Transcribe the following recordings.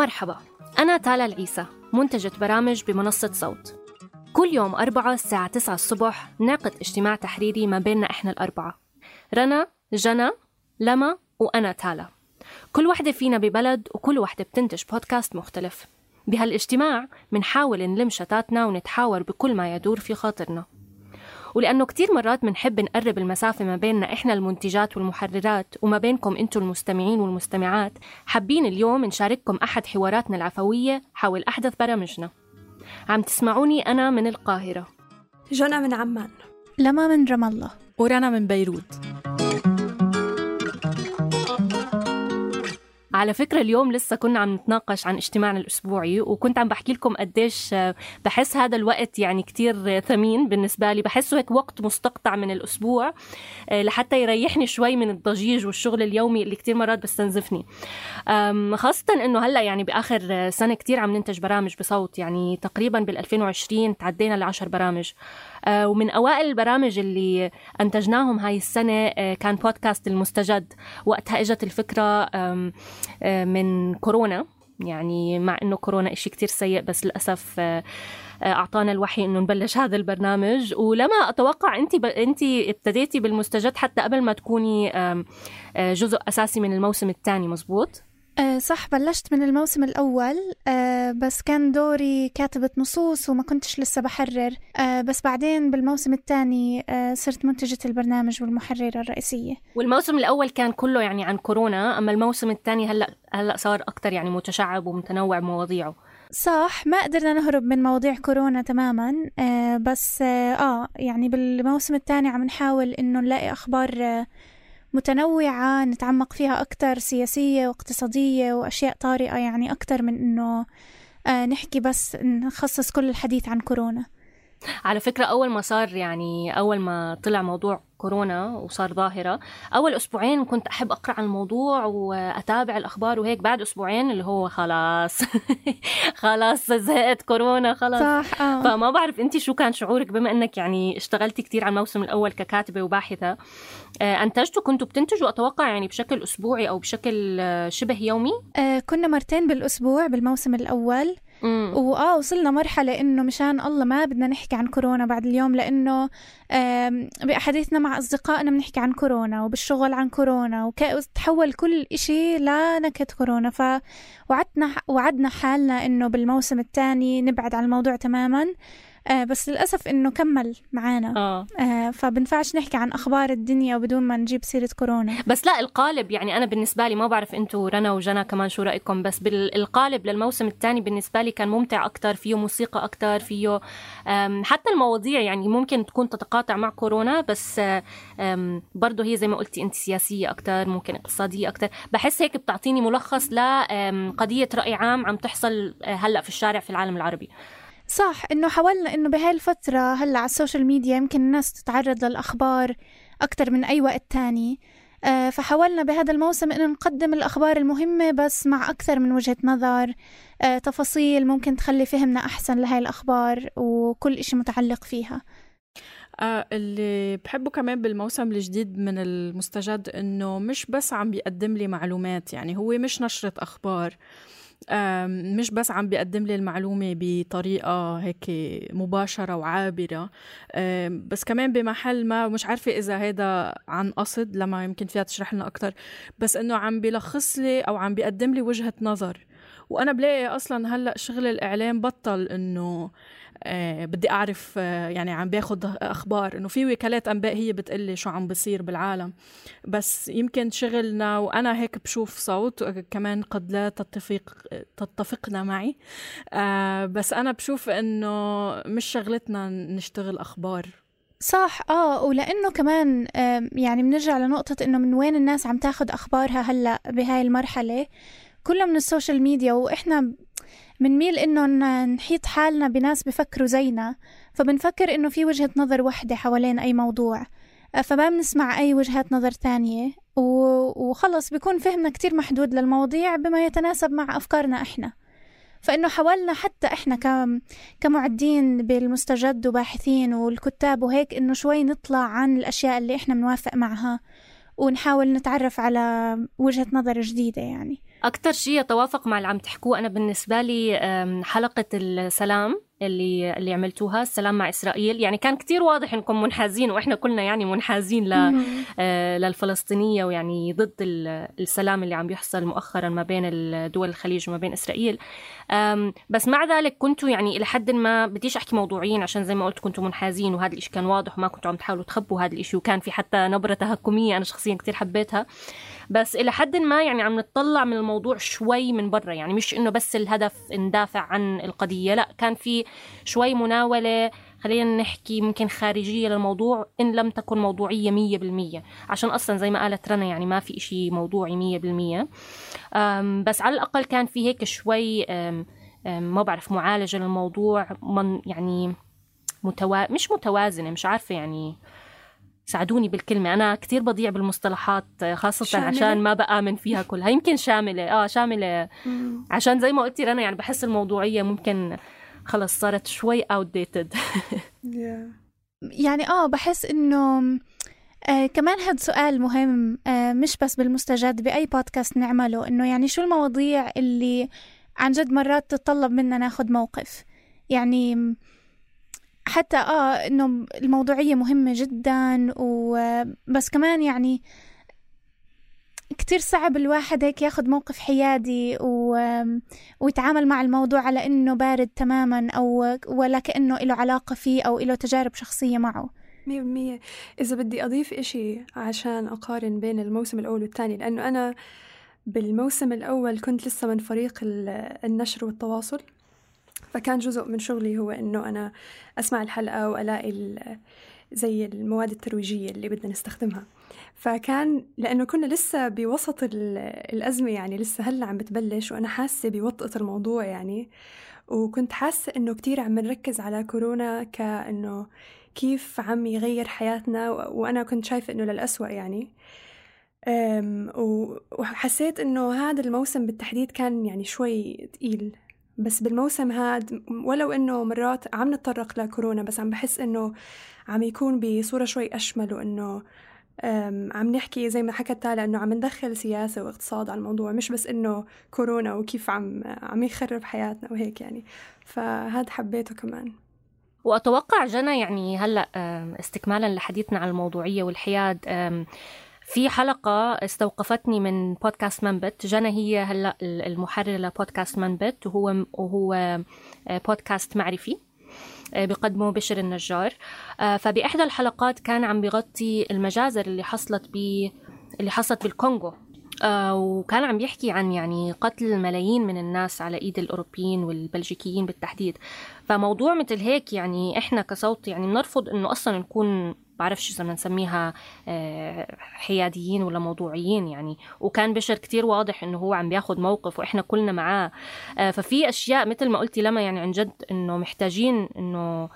مرحبا أنا تالا العيسى منتجة برامج بمنصة صوت. كل يوم أربعة الساعة 9 الصبح نعقد اجتماع تحريري ما بيننا إحنا الأربعة. رنا جنى لما وأنا تالا. كل وحدة فينا ببلد وكل وحدة بتنتج بودكاست مختلف. بهالاجتماع منحاول نلم شتاتنا ونتحاور بكل ما يدور في خاطرنا. ولأنه كتير مرات منحب نقرب المسافة ما بيننا إحنا المنتجات والمحررات وما بينكم أنتم المستمعين والمستمعات. حابين اليوم نشارككم أحد حواراتنا العفوية حول أحدث برامجنا. عم تسمعوني أنا من القاهرة. جنى من عمان. لما من رام الله. ورنا من بيروت. على فكرة اليوم لسه كنا عم نتناقش عن اجتماعنا الأسبوعي وكنت عم بحكي لكم قديش بحس هذا الوقت يعني كتير ثمين بالنسبة لي. بحسه هيك وقت مستقطع من الأسبوع لحتى يريحني شوي من الضجيج والشغل اليومي اللي كتير مرات بستنزفني. خاصة أنه هلأ يعني بآخر سنة كتير عم ننتج برامج بصوت يعني تقريبا بال 2020 تعدينا لعشر برامج. ومن أوائل البرامج اللي أنتجناهم هاي السنة كان بودكاست المستجد وقتها إجت الفكرة من كورونا. يعني مع إنه كورونا إشي كتير سيء بس للأسف أعطانا الوحي إنه نبلش هذا البرنامج. ولما أتوقع انت ب... انت ابتديتي بالمستجد حتى قبل ما تكوني جزء أساسي من الموسم الثاني مزبوط؟ أه صح بلشت من الموسم الأول أه بس كان دوري كاتبة نصوص وما كنتش لسه بحرر. أه بس بعدين بالموسم الثاني صرت منتجة البرنامج والمحررة الرئيسية. والموسم الأول كان كله يعني عن كورونا أما الموسم الثاني هلأ هلأ صار أكتر يعني متشعب ومتنوع بمواضيعه. صح ما قدرنا نهرب من مواضيع كورونا تماما آه بس آه, يعني بالموسم الثاني عم نحاول إنه نلاقي أخبار آه متنوعة نتعمق فيها أكتر سياسية واقتصادية وأشياء طارئة يعني أكتر من إنه آه نحكي بس نخصص كل الحديث عن كورونا. على فكرة أول ما صار يعني أول ما طلع موضوع كورونا وصار ظاهرة أول أسبوعين كنت أحب أقرأ عن الموضوع وأتابع الأخبار وهيك بعد أسبوعين اللي هو خلاص خلاص زهقت كورونا خلاص. صح آه. فما بعرف أنت شو كان شعورك بما أنك يعني اشتغلتي كتير على الموسم الأول ككاتبة وباحثة. آه أنتجتوا كنتوا بتنتجوا أتوقع يعني بشكل أسبوعي أو بشكل شبه يومي؟ آه كنا مرتين بالأسبوع بالموسم الأول. وآه وصلنا مرحلة إنه مشان الله ما بدنا نحكي عن كورونا بعد اليوم لإنه بأحاديثنا مع أصدقائنا بنحكي عن كورونا وبالشغل عن كورونا وتحول كل إشي لنكهة كورونا. فوعدنا وعدنا حالنا إنه بالموسم الثاني نبعد عن الموضوع تماما. آه بس للأسف إنه كمل معانا. آه. آه فبنفعش نحكي عن أخبار الدنيا بدون ما نجيب سيرة كورونا. بس لا القالب يعني أنا بالنسبة لي ما بعرف أنتوا رنا وجنى كمان شو رأيكم بس بالقالب للموسم الثاني بالنسبة لي كان ممتع أكتر فيه موسيقى أكتر فيه حتى المواضيع يعني ممكن تكون تتقاطع مع كورونا بس برضه هي زي ما قلتي أنت سياسية أكتر ممكن اقتصادية أكتر. بحس هيك بتعطيني ملخص لقضية رأي عام عم تحصل هلأ في الشارع في العالم العربي. صح إنه حاولنا إنه بهاي الفترة هلأ على ال social media يمكن الناس تتعرض للأخبار أكثر من أي وقت تاني. آه فحاولنا بهذا الموسم إنه نقدم الأخبار المهمة بس مع أكثر من وجهة نظر. آه تفاصيل ممكن تخلي فهمنا أحسن لهاي الأخبار وكل إشي متعلق فيها. آه اللي بحبه كمان بالموسم الجديد من المستجد إنه مش بس عم بيقدم لي معلومات يعني هو مش نشرة أخبار. مش بس عم بيقدم لي المعلومة بطريقة هيك مباشرة وعابرة بس كمان بمحل ما مش عارفة إذا هذا عن قصد لما يمكن فيها تشرح لنا أكتر بس إنه عم بيلخص لي أو عم بيقدم لي وجهة نظر. وأنا بلاقي أصلا هلأ شغل الإعلام بطل إنه بدي أعرف آه يعني عم باخد أخبار إنه في وكالات أنباء هي بتقلي شو عم بصير بالعالم. بس يمكن شغلنا وأنا هيك بشوف صوت كمان قد لا تتفق تتفقنا معي. آه بس أنا بشوف إنه مش شغلتنا نشتغل أخبار. صح آه ولأنه كمان آه يعني بنرجع لنقطة إنه من وين الناس عم تاخد أخبارها هلأ بهاي المرحلة؟ كلها من ال social media وإحنا منميل إنه نحيط حالنا بناس بفكروا زينا فبنفكر إنه في وجهة نظر وحدة حوالين أي موضوع. فما بنسمع أي وجهات نظر تانية وخلص بيكون فهمنا كتير محدود للمواضيع بما يتناسب مع أفكارنا إحنا. فإنه حاولنا حتى إحنا كمعدين بالمستجد وباحثين والكتاب وهيك إنه شوي نطلع عن الأشياء اللي إحنا بنوافق معها ونحاول نتعرف على وجهة نظر جديدة يعني. أكتر شيء يتوافق مع اللي عم تحكوه أنا بالنسبة لي حلقة السلام. اللي اللي عملتوها. السلام مع إسرائيل. يعني كان كتير واضح إنكم منحازين وإحنا كلنا يعني منحازين ل آه للفلسطينية ويعني ضد السلام اللي عم بيحصل مؤخرا ما بين دول الخليج وما بين إسرائيل. بس مع ذلك كنتوا يعني إلى حد ما بديش أحكي موضوعيين عشان زي ما قلت كنتوا منحازين وهذا الشيء كان واضح وما كنتوا عم تحاولوا تخبوا هذا الشيء وكان في حتى نبرة تهكمية أنا شخصيا كتير حبيتها. بس إلى حد ما يعني عم نطلع من الموضوع شوي من برا. يعني مش إنه بس الهدف ندافع عن القضية لا كان في شوي مناولة. خلينا نحكي ممكن خارجية للموضوع إن لم تكن موضوعية مية بالمية. عشان أصلا زي ما قالت رنا يعني ما في إشي موضوعي مية بالمية. بس على الأقل كان في هيك شوي ما بعرف معالجة للموضوع من يعني متوا... مش متوازنة مش عارفة يعني. ساعدوني بالكلمة. أنا كتير بضيع بالمصطلحات خاصة شاملة. عشان ما بآمن فيها كلها. يمكن شاملة. آه شاملة. عشان زي ما قلتي رنا يعني بحس الموضوعية ممكن خلص صارت شوي outdated. يعني آه بحس إنه آه كمان هاد سؤال مهم آه مش بس بالمستجد بأي بودكاست نعمله إنه يعني شو المواضيع اللي عن جد مرات تتطلب منا ناخد موقف؟ يعني حتى آه إنه الموضوعية مهمة جدا وبس كمان يعني كتير صعب الواحد هيك ياخد موقف حيادي و... ويتعامل مع الموضوع على إنه بارد تماما أو ولا كأنه له علاقة فيه أو له تجارب شخصية معه. مية بالمية. إذا بدي أضيف إشي عشان أقارن بين الموسم الأول والثاني لأنه أنا بالموسم الأول كنت لسه من فريق النشر والتواصل فكان جزء من شغلي هو إنه أنا أسمع الحلقة وألاقي زي المواد الترويجية اللي بدنا نستخدمها. فكان لأنه كنا لسه بوسط الأزمة يعني لسه هلأ عم بتبلش وأنا حاسة بوطئة الموضوع يعني. وكنت حاسة إنه كتير عم نركز على كورونا كأنه كيف عم يغير حياتنا وأنا كنت شايفة إنه للأسوأ يعني. وحسيت إنه هذا الموسم بالتحديد كان يعني شوي تقيل. بس بالموسم هاد ولو إنه مرات عم نتطرق لكورونا بس عم بحس إنه عم يكون بصورة شوي أشمل وإنه عم نحكي زي ما حكت تالا إنه عم ندخل سياسة واقتصاد على الموضوع مش بس إنه كورونا وكيف عم عم يخرب حياتنا وهيك يعني. فهذا حبيته كمان. وأتوقع جنى يعني هلأ استكمالا لحديثنا عن الموضوعية والحياد في حلقة استوقفتني من بودكاست منبت جنى هي هلأ المحررة لبودكاست منبت وهو وهو بودكاست معرفي آه، بقدمه بشر النجار. آه، فبإحدى الحلقات كان عم بغطي المجازر اللي حصلت ب اللي حصلت بالكونغو. آه، وكان عم بيحكي عن يعني قتل ملايين من الناس على إيد الأوروبيين والبلجيكيين بالتحديد. فموضوع مثل هيك يعني إحنا كصوت يعني بنرفض إنه أصلا نكون بعرفش إذا بدنا نسميها آه، حياديين ولا موضوعيين يعني. وكان بشر كتير واضح إنه هو عم بياخد موقف وإحنا كلنا معاه. آه، ففي أشياء مثل ما قلتي لما يعني عن جد إنه محتاجين إنه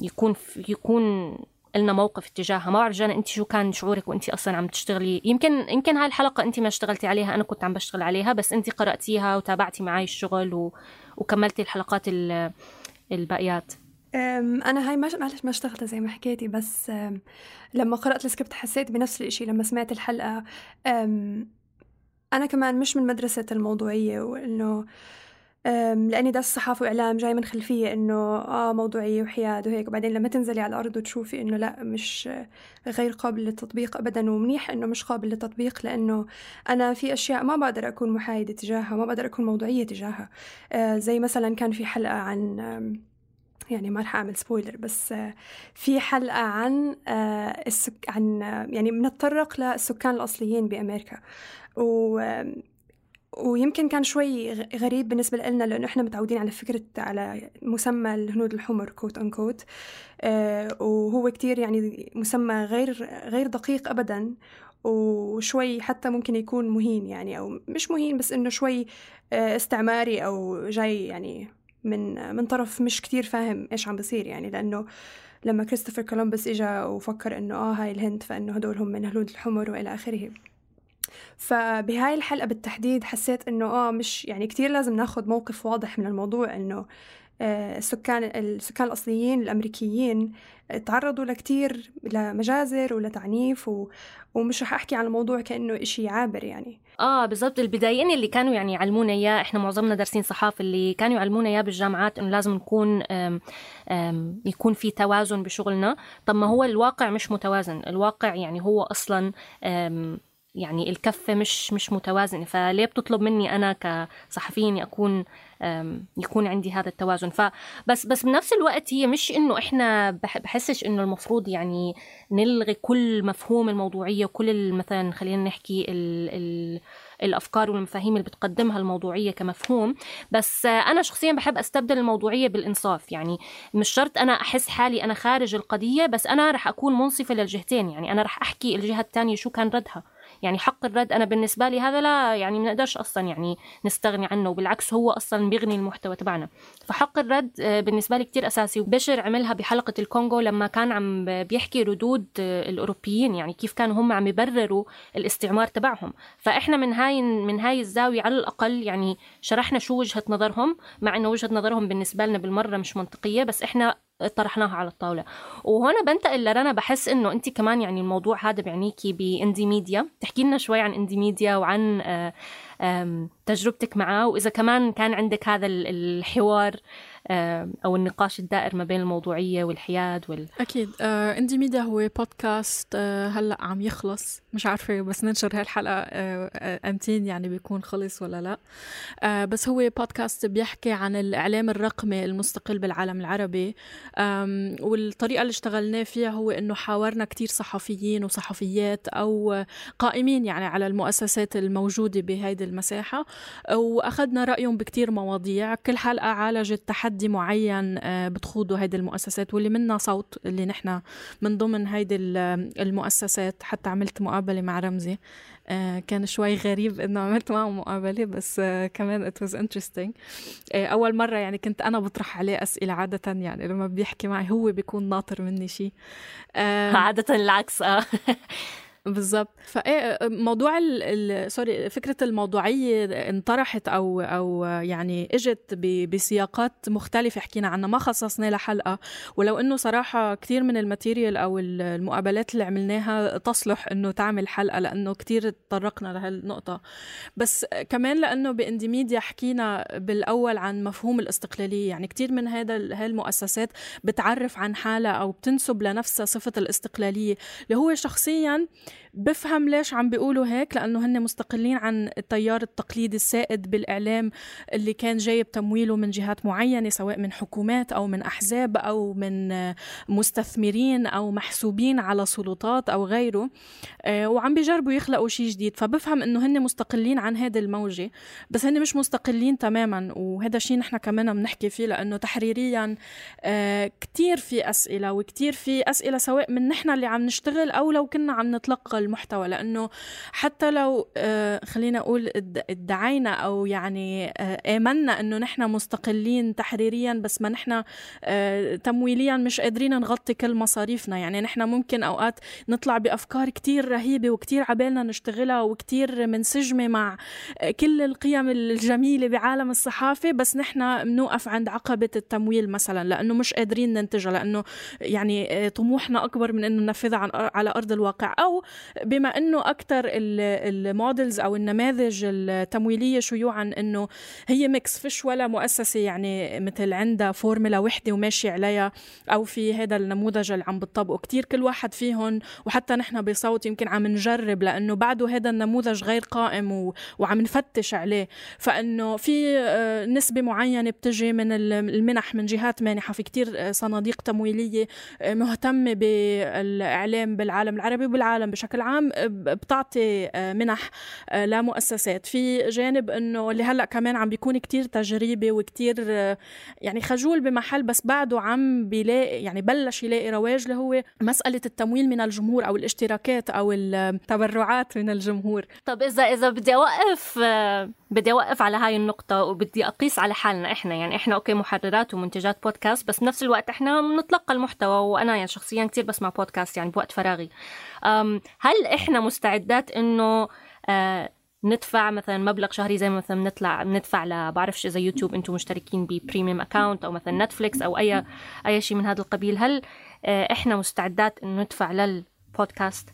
يكون يكون لنا موقف اتجاهها ما بعرف جانا أنت شو كان شعورك وأنت أصلا عم تشتغلي؟ يمكن يمكن هاي الحلقة أنت ما اشتغلتي عليها أنا كنت عم بشتغل عليها بس أنت قرأتيها وتابعتي معي الشغل و... وكملتي الحلقات الباقيات. أنا هاي ما معلش ما اشتغلت زي ما حكيتي بس لما قرأت السكريبت حسيت بنفس الإشي لما سمعت الحلقة. أنا كمان مش من مدرسة الموضوعية وإنه لأني درست صحافة وإعلام جاي من خلفية إنه آه موضوعية وحياد وهيك. وبعدين لما تنزلي على الأرض وتشوفي إنه لأ مش غير قابل للتطبيق أبدا ومنيح إنه مش قابل للتطبيق لأنه أنا في أشياء ما بقدر أكون محايدة تجاهها ما بقدر أكون موضوعية تجاهها. آه زي مثلا كان في حلقة عن يعني ما رح أعمل spoiler بس في حلقة عن آه، السك عن يعني بنتطرق للسكان الأصليين بأمريكا. و ويمكن كان شوي غريب بالنسبة لنا لأنه إحنا متعودين على فكرة على مسمى الهنود الحمر quote unquote وهو كتير يعني مسمى غير غير دقيق أبدا وشوي حتى ممكن يكون مهين يعني أو مش مهين بس إنه شوي آه، استعماري أو جاي يعني من من طرف مش كتير فاهم إيش عم بصير يعني. لأنه لما كريستوفر كولومبس إجا وفكر إنه آه هاي الهند فإنه هدول هم من هنود الحمر وإلى آخره. فبهاي الحلقة بالتحديد حسيت إنه آه مش يعني كتير لازم ناخد موقف واضح من الموضوع إنه آه، السكان السكان الأصليين الأمريكيين تعرضوا لكتير لمجازر ولتعنيف و... ومش رح أحكي عن الموضوع كأنه إشي عابر يعني. آه بالضبط. البدايين اللي كانوا يعني يعلمونا إياه إحنا معظمنا دارسين صحافة اللي كانوا يعلمونا إياه بالجامعات إنه لازم نكون أم أم يكون في توازن بشغلنا. طب ما هو الواقع مش متوازن. الواقع يعني هو أصلا يعني الكفة مش مش متوازنة فليه بتطلب مني أنا كصحفية إني أكون يكون عندي هذا التوازن؟ فبس بس بنفس الوقت هي مش إنه إحنا بحسش إنه المفروض يعني نلغي كل مفهوم الموضوعية وكل مثلا خلينا نحكي ال ال الأفكار والمفاهيم اللي بتقدمها الموضوعية كمفهوم. بس أنا شخصيا بحب أستبدل الموضوعية بالإنصاف يعني مش شرط أنا أحس حالي أنا خارج القضية بس أنا رح أكون منصفة للجهتين يعني أنا رح أحكي الجهة الثانية شو كان ردها. يعني حق الرد أنا بالنسبة لي هذا لا يعني ما نقدرش أصلا يعني نستغني عنه وبالعكس هو أصلا بيغني المحتوى تبعنا. فحق الرد آه، بالنسبة لي كتير أساسي. وبشر عملها بحلقة الكونغو لما كان عم بيحكي ردود آه، الأوروبيين يعني كيف كانوا هم عم يبرروا الاستعمار تبعهم. فإحنا من هاي من هاي الزاوية على الأقل يعني شرحنا شو وجهة نظرهم مع إنه وجهة نظرهم بالنسبة لنا بالمرة مش منطقية بس إحنا طرحناها على الطاولة. وهنا بنتقل لرنا بحس إنه انت كمان يعني الموضوع هذا بعنيكي بإندي ميديا. تحكي لنا شوي عن إندي ميديا وعن آه، تجربتك معه وإذا كمان كان عندك هذا الحوار أو النقاش الدائر ما بين الموضوعية والحياد وال أكيد. آه اندي ميديا هو بودكاست آه هلأ عم يخلص. مش عارفة بس ننشر هالحلقة آه أمتين يعني بيكون خلص ولا لأ. آه بس هو بودكاست بيحكي عن الإعلام الرقمي المستقل بالعالم العربي. والطريقة اللي اشتغلناه فيها هو إنه حاورنا كتير صحفيين وصحفيات أو قائمين يعني على المؤسسات الموجودة بهيدي المساحة وأخذنا رأيهم بكتير مواضيع. كل حلقة عالجت تحدي تحدي معين آه، بتخوضه هيدي المؤسسات واللي منا صوت اللي نحن من ضمن هيدي المؤسسات. حتى عملت مقابلة مع رمزي آه، كان شوي غريب إنه عملت معه مقابلة بس آه، كمان it was interesting. أول مرة يعني كنت أنا بطرح عليه أسئلة عادة يعني لما بيحكي معي هو بيكون ناطر مني شيء عادة العكس آه. بالظبط. فايه موضوع ال sorry فكرة الموضوعية انطرحت أو أو يعني إجت بسياقات مختلفة. حكينا عنها ما خصصنا لها حلقه ولو إنه صراحة كثير من ال material أو المقابلات اللي عملناها تصلح إنه تعمل حلقة لأنه كثير تطرقنا لهالنقطة. بس كمان لأنه باندي ميديا حكينا بالأول عن مفهوم الاستقلالية. يعني كثير من هذا هالمؤسسات بتعرف عن حالها أو بتنسب لنفسها صفة الاستقلالية. اللي هو شخصيا بفهم ليش عم بيقولوا هيك لأنه هن مستقلين عن التيار التقليدي السائد بالإعلام اللي كان جايب تمويله من جهات معينة سواء من حكومات أو من أحزاب أو من مستثمرين أو محسوبين على سلطات أو غيره آه، وعم بيجربوا يخلقوا شيء جديد. فبفهم إنه هن مستقلين عن هذه الموجة بس هن مش مستقلين تماما. وهذا الشيء نحن كمان بنحكي فيه لأنه تحريريا آه، كتير في أسئلة وكتير في أسئلة سواء من نحن اللي عم نشتغل أو لو كنا عم نتلقى المحتوى لأنه حتى لو آه، خلينا أقول ادعينا أو يعني آه، آمنا إنه نحن مستقلين تحريريا بس ما نحن آه، تمويليا مش قادرين نغطي كل مصاريفنا. يعني نحن ممكن أوقات نطلع بأفكار كتير رهيبة وكتير عبالنا نشتغلها وكتير منسجمة مع كل القيم الجميلة بعالم الصحافة بس نحن بنوقف عند عقبة التمويل مثلا لأنه مش قادرين ننتجها لأنه يعني طموحنا أكبر من إنه ننفذها على أرض الواقع. أو بما إنه أكثر ال models أو النماذج التمويلية شيوعا إنه هي mix فيش ولا مؤسسة يعني مثل عندها فورمولا وحدة وماشي عليها أو في هذا النموذج اللي عم بتطبقه كتير كل واحد فيهم وحتى نحن بصوت يمكن عم نجرب لأنه بعده هذا النموذج غير قائم. وعم نفتش عليه فإنه في آه، نسبة معينة بتجي من المنح من جهات مانحة في كتير آه، صناديق تمويلية آه، مهتمة بالإعلام بالعالم العربي وبالعالم بشكل عام بتعطي منح لمؤسسات. في جانب إنه اللي هلأ كمان عم بيكون كتير تجريبي وكتير يعني خجول بمحل بس بعده عم بيلاقي يعني بلش يلاقي رواج اللي هو مسألة التمويل من الجمهور أو الاشتراكات أو التبرعات من الجمهور. طب إذا إذا بدي أوقف بدي أوقف على هاي النقطة وبدي أقيس على حالنا إحنا. يعني إحنا okay محررات ومنتجات بودكاست بس بنفس الوقت إحنا بنتلقى المحتوى. وأنا يعني شخصيا كثير بسمع بودكاست يعني بوقت فراغي. هل إحنا مستعدات إنه آه، ندفع مثلا مبلغ شهري زي مثلا بنطلع بندفع ل بعرفش إذا يوتيوب أنتم مشتركين ب premium account أو مثلا نتفليكس أو أي أي شيء من هذا القبيل هل آه، إحنا مستعدات إنه ندفع للبودكاست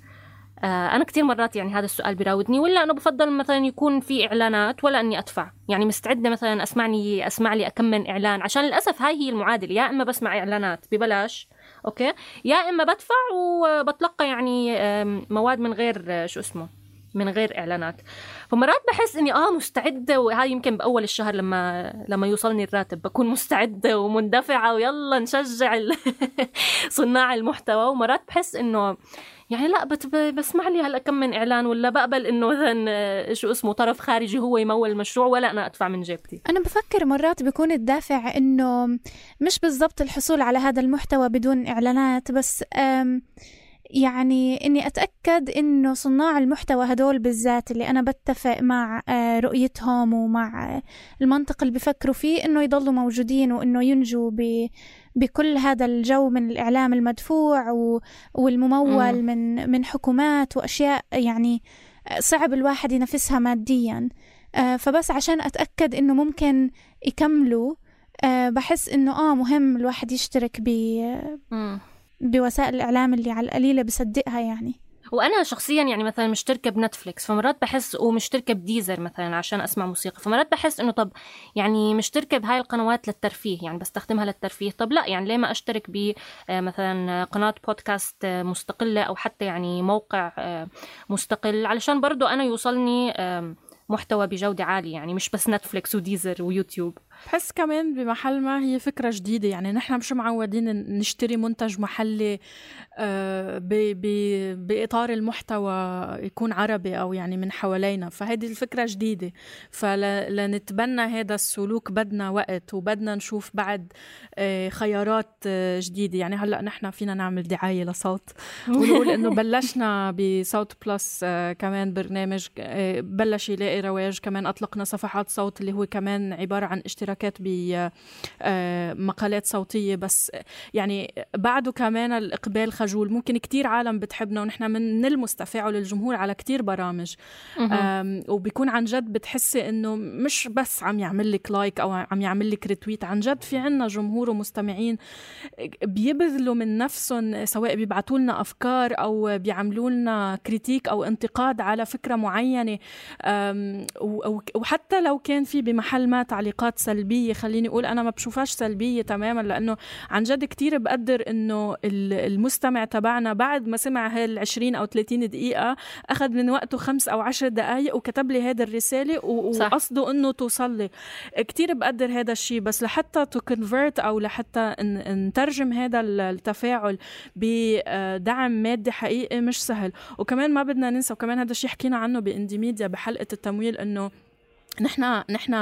آه، أنا كثير مرات يعني هذا السؤال بيراودني ولا أنا بفضل مثلا يكون في إعلانات ولا إني أدفع؟ يعني مستعدة مثلا أسمعني أسمع لي أكم من إعلان؟ عشان للأسف هاي هي المعادلة يا إما بسمع إعلانات ببلاش أوكي؟ يا إما بدفع وبتلقى يعني مواد من غير شو اسمه من غير إعلانات. فمرات بحس إني آه مستعدة وهاي يمكن بأول الشهر لما لما يوصلني الراتب بكون مستعدة ومندفعة ويلا نشجع صناع المحتوى. ومرات بحس إنه يعني لا بسمع لي هلا كم من إعلان ولا بقبل إنه مثلا آه، شو اسمه طرف خارجي هو يمول المشروع ولا أنا أدفع من جيبتي. أنا بفكر مرات بيكون الدافع إنه مش بالضبط الحصول على هذا المحتوى بدون إعلانات بس يعني إني أتأكد إنه صناع المحتوى هدول بالذات اللي أنا بتفق مع آه، رؤيتهم ومع المنطق اللي بفكروا فيه إنه يضلوا موجودين وإنه ينجوا بكل هذا الجو من الإعلام المدفوع والممول م. من من حكومات وأشياء يعني صعب الواحد ينافسها ماديا. آه، فبس عشان أتأكد إنه ممكن يكملوا آه، بحس إنه آه مهم الواحد يشترك ب بوسائل الإعلام اللي على القليلة بصدقها يعني. وأنا شخصيا يعني مثلا مشتركة بنتفليكس فمرات بحس ومشتركة بديزر مثلا عشان أسمع موسيقى فمرات بحس إنه طب يعني مشتركة بهاي القنوات للترفيه يعني بستخدمها للترفيه طب لا يعني ليه ما أشترك ب آه، مثلا قناة بودكاست مستقلة أو حتى يعني موقع آه، مستقل علشان برضو أنا يوصلني محتوى بجودة عالية يعني مش بس نتفليكس وديزر ويوتيوب. بحس كمان بمحل ما هي فكرة جديدة. يعني نحن مش معودين نشتري منتج محلي آه، بإطار المحتوى يكون عربي أو يعني من حوالينا. فهذه الفكرة جديدة. فلنتبنى هذا السلوك. بدنا وقت وبدنا نشوف بعد آه، خيارات آه، جديدة. يعني هلأ نحن فينا نعمل دعاية لصوت. ونقول إنه بلشنا بصوت بلس كمان برنامج بلش يلاقي رواج. كمان أطلقنا صفحات صوت اللي هو كمان عبارة عن اشتراك اشتراكات بمقالات آه، صوتية. بس يعني بعده كمان الإقبال خجول. ممكن كتير عالم بتحبنا ونحن من نلمس تفاعل الجمهور على كتير برامج. وبيكون عن جد بتحسي إنه مش بس عم يعمل لك like أو عم يعمل لك retweet عن جد في عنا جمهور ومستمعين بيبذلوا من نفسهم سواء بيبعتوا لنا أفكار أو بيعملوا لنا critique أو انتقاد على فكرة معينة. وحتى لو كان في بمحل ما تعليقات سلبية سلبية خليني أقول أنا ما بشوفهاش سلبية تماما لأنه عن جد كتير بقدر إنه المستمع تبعنا بعد ما سمع هال 20 أو 30 دقيقة أخذ من وقته خمس أو عشر دقائق وكتب لي هذا الرسالة وقصده إنه توصل لي كثير بقدر هذا الشيء بس لحتى to convert أو لحتى نترجم هذا التفاعل بدعم مادي حقيقي مش سهل. وكمان ما بدنا ننسى وكمان هذا الشيء حكينا عنه بإندي ميديا بحلقة التمويل إنه نحن نحن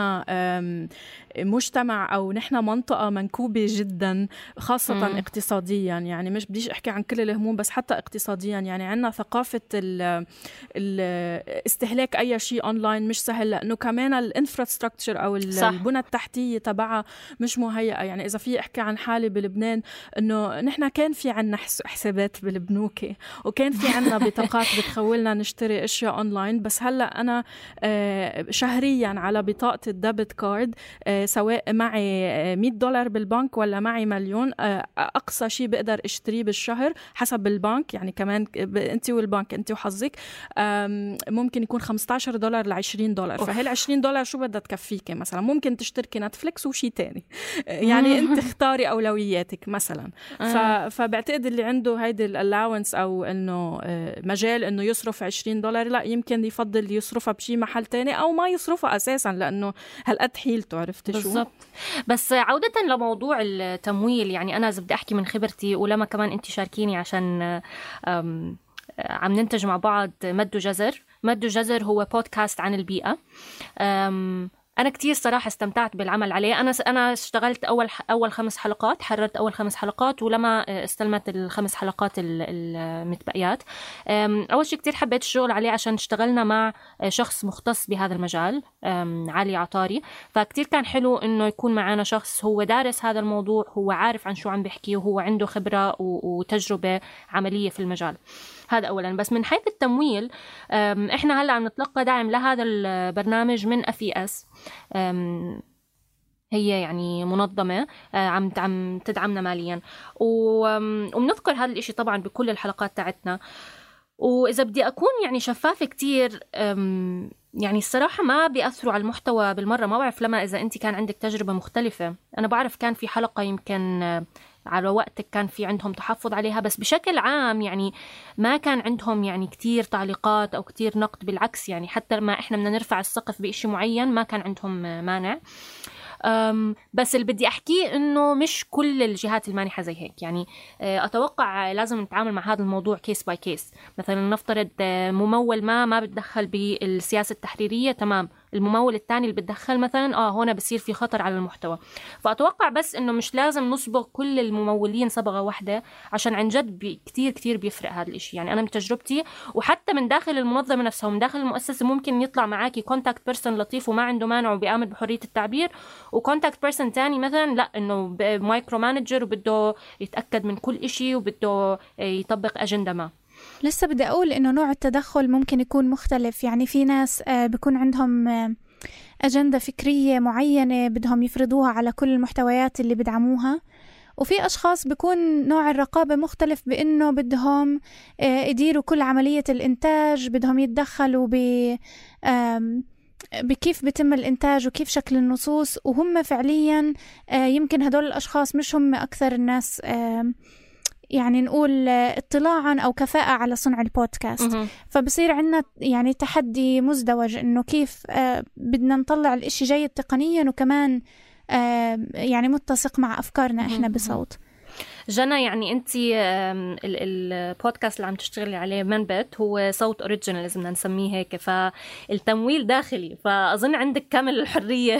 مجتمع أو نحن منطقة منكوبة جدا خاصة مم. اقتصاديا يعني مش بديش أحكي عن كل الهموم بس حتى اقتصاديا يعني عندنا ثقافة ال ال استهلاك أي شيء اونلاين مش سهل لأنه كمان ال infrastructure أو. البنى التحتية تبعها مش مهيئة يعني إذا في أحكي عن حالي بلبنان إنه نحن كان في عنا حسابات بالبنوك وكان في عنا بطاقات بتخولنا نشتري أشياء اونلاين بس هلأ أنا آه، شهريا على بطاقة ال debit card سواء معي 100 دولار بالبنك ولا معي مليون أقصى شيء بقدر أشتريه بالشهر حسب البنك يعني كمان أنت والبنك أنت وحظك ممكن يكون 15 دولار ل 20 دولار. فهال 20 دولار شو بدها تكفيك مثلا؟ ممكن تشتركي نتفليكس وشي تاني. يعني أنت اختاري أولوياتك مثلا. آه. فبعتقد اللي عنده هيدي ال allowance أو إنه آه، مجال إنه يصرف 20 دولار لا يمكن يفضل يصرفها بشي محل تاني أو ما يصرفها أساسا لأنه هالقد حيلته عرفت شو؟ بالضبط. بس عودة لموضوع التمويل يعني أنا إذا بدي أحكي من خبرتي ولما كمان انت شاركيني عشان عم ننتج مع بعض مد جزر مد جزر هو بودكاست عن البيئة. أنا كتير صراحة استمتعت بالعمل عليه. أنا أنا اشتغلت أول أول خمس حلقات حررت أول خمس حلقات ولما استلمت الخمس حلقات المتبقيات. أول شيء كتير حبيت الشغل عليه عشان اشتغلنا مع شخص مختص بهذا المجال علي عطاري. فكتير كان حلو إنه يكون معنا شخص هو دارس هذا الموضوع هو عارف عن شو عم بيحكي وهو عنده خبرة وتجربة عملية في المجال. هذا اولا. بس من حيث التمويل إحنا هلأ عم نتلقى دعم لهذا البرنامج من FES هي يعني منظمة آه، عم عم تدعمنا ماليا. وبنذكر هذا الإشي طبعا بكل الحلقات تاعتنا. وإذا بدي أكون يعني شفافة كتير يعني الصراحة ما بيأثروا على المحتوى بالمرة ما بعرف لما إذا أنت كان عندك تجربة مختلفة. أنا بعرف كان في حلقة يمكن على وقتك كان في عندهم تحفظ عليها بس بشكل عام يعني ما كان عندهم يعني كتير تعليقات أو كتير نقد بالعكس يعني حتى لما إحنا بدنا نرفع السقف بإشي معين ما كان عندهم مانع. بس اللي بدي أحكيه إنه مش كل الجهات المانحة زي هيك. يعني آه، أتوقع لازم نتعامل مع هذا الموضوع case by case مثلا نفترض آه، ممول ما ما بتدخل بالسياسة التحريرية تمام. الممول الثاني اللي بتدخل مثلا آه هنا بصير في خطر على المحتوى. فأتوقع بس إنه مش لازم نصبغ كل الممولين صبغة واحدة عشان عن جد كثير كثير بيفرق هذا الشيء يعني أنا من تجربتي وحتى من داخل المنظمة نفسها ومن داخل المؤسسة ممكن يطلع معاكي contact person لطيف وما عنده مانع وبيآمن بحرية التعبير و contact person ثاني مثلا لا إنه micromanager وبده يتأكد من كل شيء وبده يطبق اجنده ما. لسه بدي أقول إنه نوع التدخل ممكن يكون مختلف. يعني في ناس آه، بيكون عندهم آه، أجندة فكرية معينة بدهم يفرضوها على كل المحتويات اللي بدعموها وفي أشخاص بيكون نوع الرقابة مختلف بإنه بدهم آه، يديروا كل عملية الإنتاج بدهم يتدخلوا ب بكيف بتم الإنتاج وكيف شكل النصوص. وهم فعليا يمكن هدول الأشخاص مش هم أكثر الناس يعني نقول اطلاعا أو كفاءة على صنع البودكاست. فبصير عندنا يعني تحدي مزدوج إنه كيف آه، بدنا نطلع الإشي جيد تقنيا وكمان آه، يعني متسق مع أفكارنا إحنا بصوت. جنى يعني أنت البودكاست اللي عم تشتغلي عليه منبت هو صوت أوريجينال لازم نسميه هيك فالتمويل داخلي. فأظن عندك كامل الحرية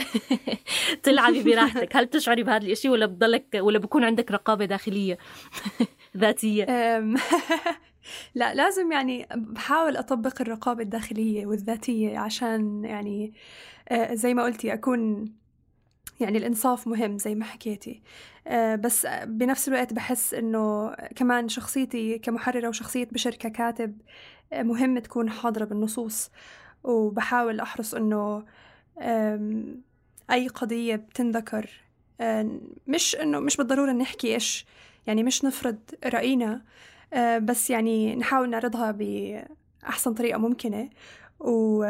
تلعبي براحتك. هل بتشعري بهذا الشيء ولا بضلك ولا بكون عندك رقابة داخلية؟ ذاتية. لا لازم يعني بحاول أطبق الرقابة الداخلية والذاتية عشان يعني آه، زي ما قلتي أكون يعني الإنصاف مهم زي ما حكيتي. آه، بس بنفس الوقت بحس إنه كمان شخصيتي كمحررة وشخصية بشر ككاتب آه، مهم تكون حاضرة بالنصوص. وبحاول أحرص إنه أي قضية بتنذكر مش إنه مش بالضرورة نحكي إيش يعني مش نفرض رأينا آه، بس يعني نحاول نعرضها بأحسن طريقة ممكنة. و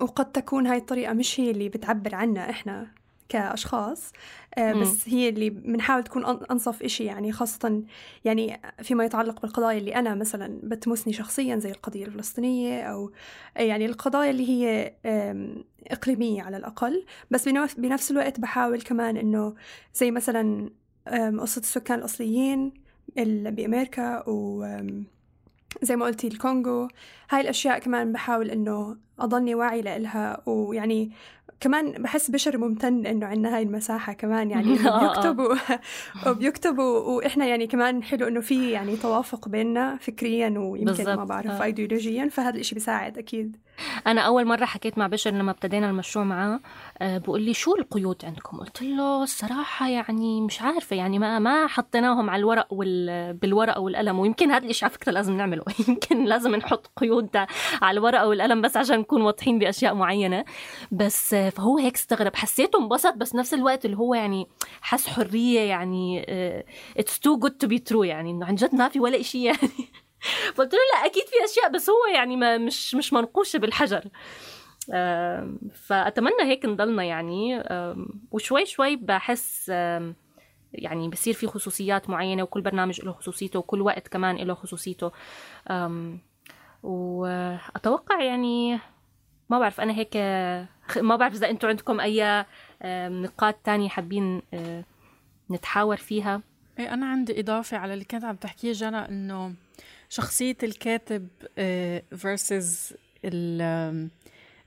وقد تكون هاي الطريقة مش هي اللي بتعبر عنا إحنا كأشخاص آه، بس هي اللي بنحاول تكون أنصف إشي يعني خاصة يعني فيما يتعلق بالقضايا اللي أنا مثلا بتمسني شخصيا زي القضية الفلسطينية أو يعني القضايا اللي هي إقليمية على الأقل. بس بنفس الوقت بحاول كمان إنه زي مثلا قصة السكان الأصليين بأمريكا و زي ما قلتي الكونغو. هاي الأشياء كمان بحاول إنه أضلني واعي لإلها ويعني كمان بحس بشر ممتن إنه عندنا هاي المساحة كمان يعني بيكتبوا وبيكتبوا وإحنا يعني كمان حلو إنه في يعني توافق بيننا فكريا ويمكن ما بعرف أيديولوجيا فهذا الإشي بيساعد أكيد. أنا أول مرة حكيت مع بشر لما ابتدينا المشروع معاه آه، بقول لي شو القيود عندكم؟ قلت له الصراحة يعني مش عارفة يعني ما ما حطيناهم على الورق وال بالورقه والقلم ويمكن هذا الشيء على فكرة لازم نعمله. يمكن لازم نحط قيود على الورقه والقلم بس عشان نكون واضحين بأشياء معينة. بس آه، فهو هيك استغرب. حسيته انبسط بس نفس الوقت اللي هو يعني حس حرية يعني it's too good to be true يعني إنه عن جد ما في ولا شيء يعني. قلت له لا أكيد في أشياء بس هو يعني ما مش مش منقوشه بالحجر. فأتمنى هيك نضلنا يعني. وشوي شوي بحس يعني بصير في خصوصيات معينة وكل برنامج له خصوصيته وكل وقت كمان له خصوصيته. وأتوقع يعني ما بعرف أنا هيك ما بعرف إذا أنتم عندكم أي نقاط تانية حابين نتحاور فيها. إيه أنا عندي إضافة على اللي كانت عم تحكيه جنى إنه شخصية الكاتب فيرسز آه،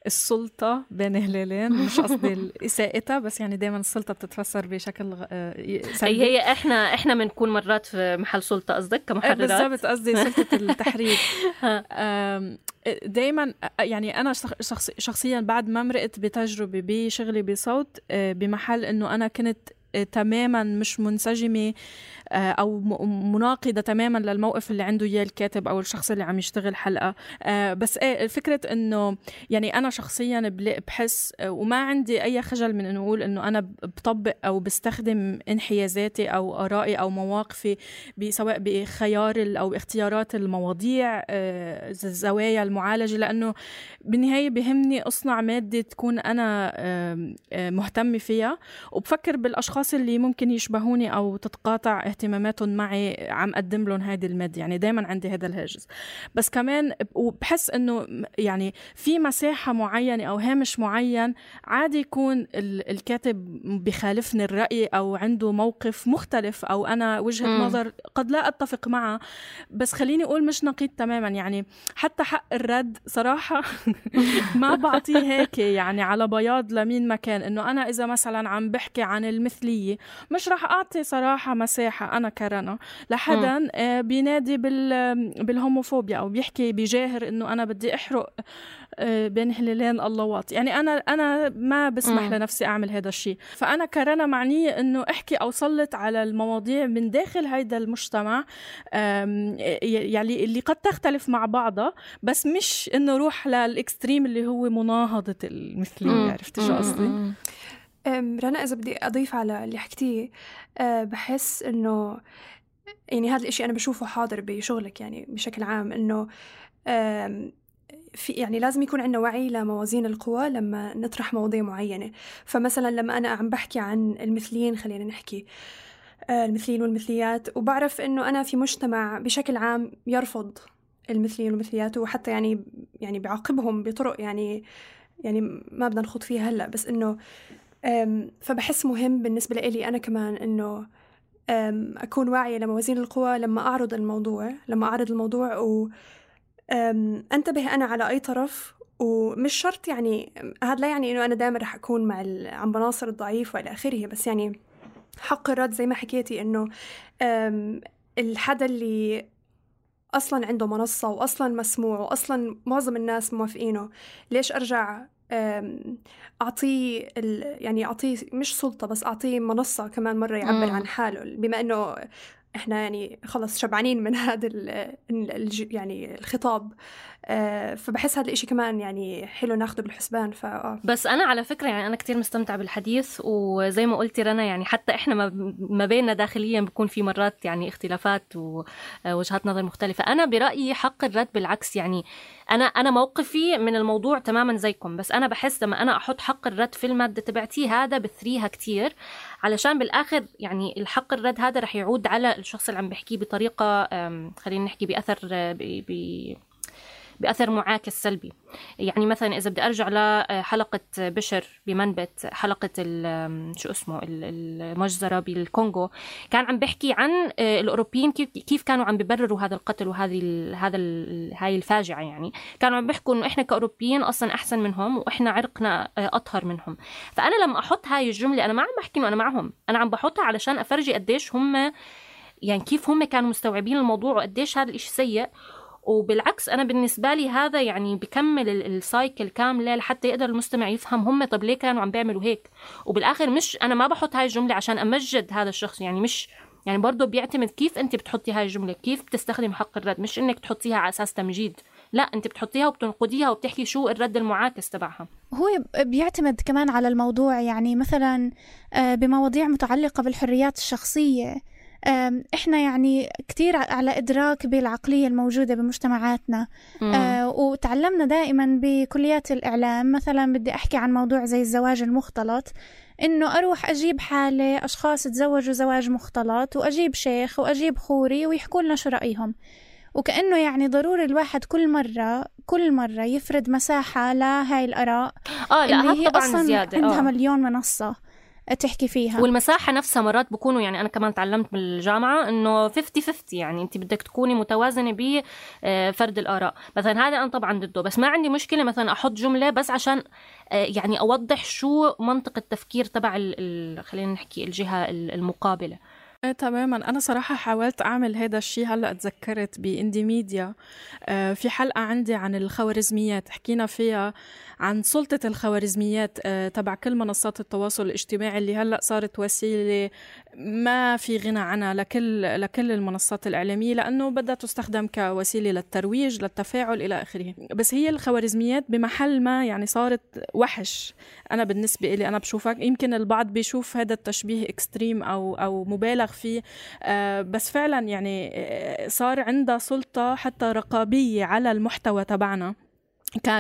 السلطة بين هلالين. مش قصدي إساءتها بس يعني دائما السلطة بتتفسر بشكل آه، سلبي. هي إحنا إحنا بنكون مرات في محل سلطة قصدك؟ كمحررات؟ بالضبط قصدي سلطة التحرير. دائما يعني أنا شخص شخصيا بعد ما مرقت بتجربة بشغلي بصوت آه، بمحل إنه أنا كنت تماما مش منسجمة آه، أو مناقضة تماما للموقف اللي عنده إياه الكاتب أو الشخص اللي عم يشتغل حلقة. آه، بس إيه فكرة إنه يعني أنا شخصيا بحس آه، وما عندي أي خجل من إنه أقول إنه أنا بطبق أو بستخدم انحيازاتي أو آرائي أو مواقفي سواء بخيار أو اختيارات المواضيع الزوايا المعالجة لأنه بالنهاية بهمني أصنع مادة تكون أنا مهتمه فيها. وبفكر بالأشخاص اللي ممكن يشبهوني أو تتقاطع اهتماماتهم معي عم أقدم لهم هيدي المادة. يعني دائما عندي هذا الهاجس. بس كمان وبحس إنه يعني في مساحة معينة أو هامش معين عادي يكون الكاتب بخالفني الرأي أو عنده موقف مختلف أو أنا وجهة م. نظر قد لا أتفق معها بس خليني أقول مش نقيض تماما. يعني حتى حق الرد صراحة ما بعطيه هيك يعني على بياض لمين ما كان. إنه أنا إذا مثلا عم بحكي عن المثلية مش رح أعطي صراحة مساحة. أنا كرنا. لحدا آه، بينادي بالهوموفوبيا أو بيحكي بجاهر إنه أنا بدي أحرق آه، بين هلالين الله واطي يعني أنا أنا ما بسمح م. لنفسي أعمل هذا الشيء فأنا كرنا معنيه إنه أحكي أو سلط على المواضيع من داخل هيدا المجتمع يعني اللي قد تختلف مع بعضها بس مش إنه روح للإكستريم اللي هو مناهضة المثلية. عرفتي شو قصدي؟ رنا إذا بدي أضيف على اللي حكتيه أه، بحس إنه يعني هذا الإشي أنا بشوفه حاضر بشغلك يعني بشكل عام إنه في يعني لازم يكون عندنا وعي لموازين القوى لما نطرح مواضيع معينة. فمثلا لما أنا عم بحكي عن المثليين خلينا نحكي أه، المثليين والمثليات وبعرف إنه أنا في مجتمع بشكل عام يرفض المثليين والمثليات وحتى يعني يعني بيعاقبهم بطرق يعني يعني ما بدنا نخوض فيها هلأ بس إنه فبحس مهم بالنسبة لي أنا كمان إنه أكون واعية لموازين القوى لما أعرض الموضوع لما أعرض الموضوع و أنتبه أنا على أي طرف ومش شرط يعني هذا لا يعني إنه أنا دائما رح أكون مع عم بناصر الضعيف وإلى آخره بس يعني حق الرد زي ما حكيتي إنه الحدا اللي أصلا عنده منصة واصلا مسموع واصلا معظم الناس موافقينه ليش أرجع أعطيه يعني أعطيه مش سلطة بس أعطيه منصة كمان مرة يعبر عن حاله. بما إنه إحنا يعني خلص شبعانين من هذا يعني الخطاب. فبحس هذا الإشي كمان يعني حلو ناخده بالحسبان ف آه. بس أنا على فكرة يعني أنا كتير مستمتعة بالحديث وزي ما قلتي رنا يعني حتى إحنا ما بيننا داخليا بكون في مرات يعني اختلافات ووجهات نظر مختلفة أنا برأيي حق الرد بالعكس يعني أنا أنا موقفي من الموضوع تماما زيكم بس أنا بحس لما أنا أحط حق الرد في المادة تبعتي هذا بثريها كتير علشان بالآخر يعني الحق الرد هذا رح يعود على الشخص اللي عم بحكيه بطريقة خلينا نحكي بأثر بي بأثر معاكس سلبي يعني مثلا إذا بدي أرجع لحلقه بشر بمنبت حلقة شو اسمه؟ المجزرة بالكونغو كان عم بحكي عن آه، الأوروبيين كيف كانوا عم ببرروا هذا القتل وهذه هذا هاي الفاجعة يعني. كانوا عم بيحكوا إنه إحنا كأوروبيين أصلا أحسن منهم وإحنا عرقنا آه، أطهر منهم. فأنا لما أحط هاي الجملة أنا ما عم بحكي إنه أنا معهم. أنا عم بحطها علشان أفرجي قديش هم يعني كيف هم كانوا مستوعبين الموضوع وقديش هذا الإشي سيء. وبالعكس أنا بالنسبة لي هذا يعني بكمل السايكل كاملة لحتى يقدر المستمع يفهم هم طب ليه كانوا عم بيعملوا هيك. وبالآخر مش أنا ما بحط هاي الجملة عشان أمجد هذا الشخص يعني مش يعني برضه بيعتمد كيف أنت بتحطي هاي الجملة كيف بتستخدم حق الرد مش إنك تحطيها على أساس تمجيد لا أنت بتحطيها وبتنقديها وبتحكي شو الرد المعاكس تبعها. هو بيعتمد كمان على الموضوع يعني مثلا آه، بمواضيع متعلقة بالحريات الشخصية. إحنا يعني كثير على إدراك بالعقلية الموجودة بمجتمعاتنا. آه وتعلمنا دائما بكليات الإعلام. مثلا بدي أحكي عن موضوع زي الزواج المختلط إنه أروح أجيب حالة أشخاص تزوجوا زواج مختلط وأجيب شيخ وأجيب خوري ويحكوا لنا شو رأيهم. وكأنه يعني ضروري الواحد كل مرة كل مرة يفرد مساحة لهاي الآراء. آه لا هي طبعا أصلاً زيادة عندها آه. مليون منصة. تحكي فيها. والمساحة نفسها مرات بكونوا يعني أنا كمان تعلمت بالجامعة إنه 50 50 يعني أنت بدك تكوني متوازنة بفرد الآراء. مثلا هذا أنا طبعا ضده بس ما عندي مشكلة مثلا أحط جملة بس عشان آه، يعني أوضح شو منطق التفكير تبع خلينا نحكي الجهة المقابلة. إيه تماما. أنا صراحة حاولت أعمل هذا الشيء. هلأ تذكرت باندي ميديا آه في حلقة عندي عن الخوارزميات. حكينا فيها عن سلطة الخوارزميات آه، تبع كل منصات التواصل الاجتماعي اللي هلأ صارت وسيلة ما في غنى عنها لكل لكل المنصات الإعلامية لأنه بدها تستخدم كوسيلة للترويج للتفاعل إلى آخره. بس هي الخوارزميات بمحل ما يعني صارت وحش. أنا بالنسبة لي أنا بشوفك يمكن البعض بيشوف هذا التشبيه extreme أو أو مبالغ فيه. آه، بس فعلا يعني آه، صار عندها سلطة حتى رقابية على المحتوى تبعنا.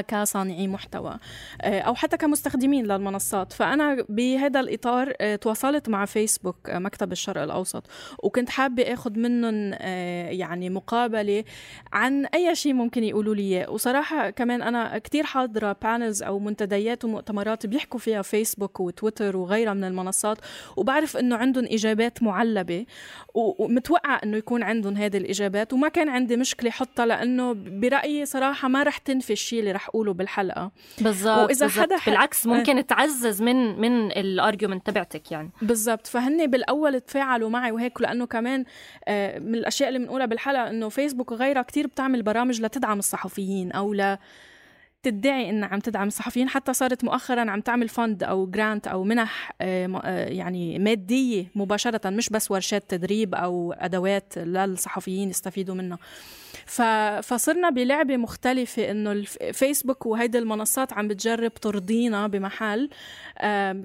كصانعي محتوى آه، أو حتى كمستخدمين للمنصات. فأنا بهذا الإطار آه، تواصلت مع فيسبوك آه، مكتب الشرق الأوسط وكنت حابة آخذ منهم يعني مقابلة عن أي شيء ممكن يقولوا لي إياه. وصراحة كمان أنا كتير حاضرة panels أو منتديات ومؤتمرات بيحكوا فيها فيسبوك وتويتر وغيرها من المنصات وبعرف إنه عندهم إجابات معلبة ومتوقعه إنه يكون عندهم هذه الإجابات وما كان عندي مشكلة حطها لأنه برأيي صراحة ما رح تنفي الشيء الشيء اللي رح أقوله بالحلقة. بالضبط وإذا بالزبط. حدا بالعكس ممكن تعزز من من ال argument تبعتك يعني. بالضبط فهن بالأول تفاعلوا معي وهيك لأنه كمان آه، من الأشياء اللي بنقولها بالحلقة إنه فيسبوك وغيرها كتير بتعمل برامج لتدعم الصحفيين أو ل تدعي انها عم تدعم الصحفيين. حتى صارت مؤخرا عم تعمل fund أو grant أو منح آه، آه، يعني مادية مباشرة مش بس ورشات تدريب أو أدوات للصحفيين يستفيدوا منها. فصرنا بلعبة مختلفة إنه الفيسبوك وهيدي المنصات عم بتجرب ترضينا بمحل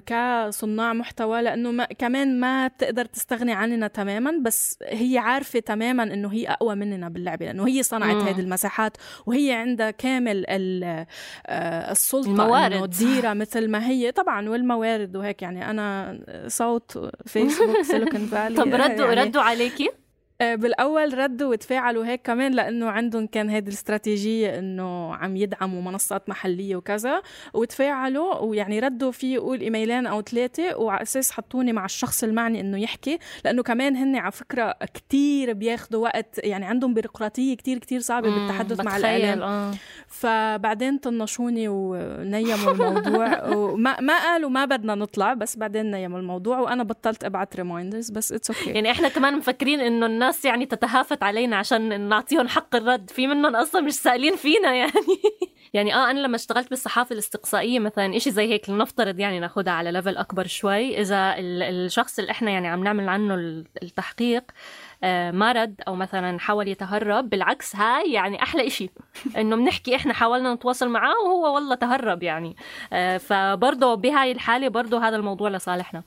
كصناع محتوى لأنه ما كمان ما بتقدر تستغني عننا تماما بس هي عارفة تماما إنه هي أقوى مننا باللعبة لأنه هي صنعت هذه المساحات وهي عندها كامل آه، السلطة الموارد. انه تديرها مثل ما هي. طبعا والموارد وهيك يعني أنا صوت فيسبوك سيليكون فالي طب ردوا يعني ردوا عليكي. آه، بالأول ردوا وتفاعلوا هيك كمان لأنه عندهم كان هيدي الاستراتيجية إنه عم يدعموا منصات محلية وكذا وتفاعلوا ويعني ردوا في يقول إيميلين أو ثلاثة وعلى أساس حطوني مع الشخص المعني إنه يحكي لأنه كمان هن على فكرة كتير بياخذوا وقت يعني عندهم بيروقراطية كتير كتير صعبة بالتحدث مع الإعلام آه. فبعدين طنشوني ونيموا الموضوع وما ما قالوا ما بدنا نطلع بس بعدين نيموا الموضوع وأنا بطلت أبعت reminders بس it's okay okay. يعني إحنا كمان مفكرين إنه الناس يعني تتهافت علينا عشان نعطيهم حق الرد. في منهم أصلا مش سائلين فينا يعني. يعني آه أنا لما اشتغلت بالصحافة الاستقصائية مثلا إشي زي هيك لنفترض يعني ناخذها على ليفل أكبر شوي. إذا الشخص اللي إحنا يعني عم نعمل عنه التحقيق آه، ما رد أو مثلا حاول يتهرب بالعكس هاي يعني أحلى إشي. إنه بنحكي إحنا حاولنا نتواصل معاه وهو والله تهرب يعني. آه، فبرضه بهاي الحالة برضه هذا الموضوع لصالحنا.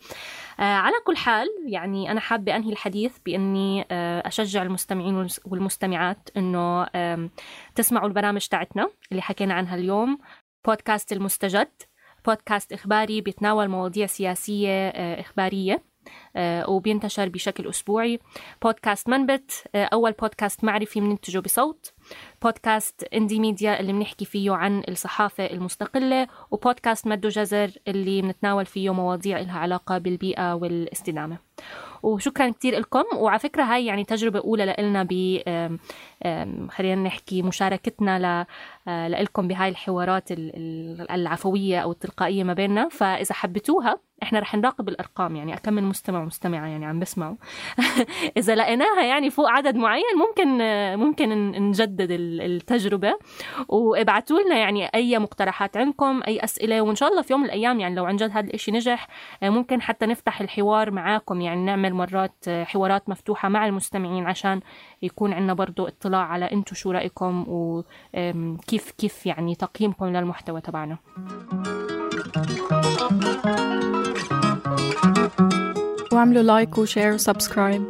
على كل حال يعني أنا حابة أنهي الحديث بإني أشجع المستمعين والمستمعات إنه تسمعوا البرامج تاعتنا اللي حكينا عنها اليوم. بودكاست المستجد بودكاست إخباري بيتناول مواضيع سياسية إخبارية. آه، وبينتشر بشكل أسبوعي. بودكاست منبت آه، أول بودكاست معرفي بننتجه بصوت. بودكاست اندي ميديا اللي بنحكي فيه عن الصحافة المستقلة وبودكاست مد جزر اللي بنتناول فيه مواضيع لها علاقة بالبيئة والاستدامة. وشكرا كتير لكم وعلى فكرة هاي يعني تجربة أولى لنا خلينا نحكي مشاركتنا لكم بهاي الحوارات العفوية أو التلقائية ما بيننا. فإذا حبيتوها إحنا رح نراقب الأرقام يعني من مستمع ومستمعة يعني عم بسمعوا. إذا لقيناها يعني فوق عدد معين ممكن ممكن نجدد التجربة. وابعتوا لنا يعني أي مقترحات عندكم أي أسئلة. وإن شاء الله في يوم من الأيام يعني لو عن جد هذا الشيء نجح ممكن حتى نفتح الحوار معاكم. يعني نعمل مرات حوارات مفتوحة مع المستمعين عشان يكون عندنا برضو اطلاع على أنتم شو رأيكم وكيف كيف يعني تقييمكم للمحتوى تبعنا. واعملوا like و share و subscribe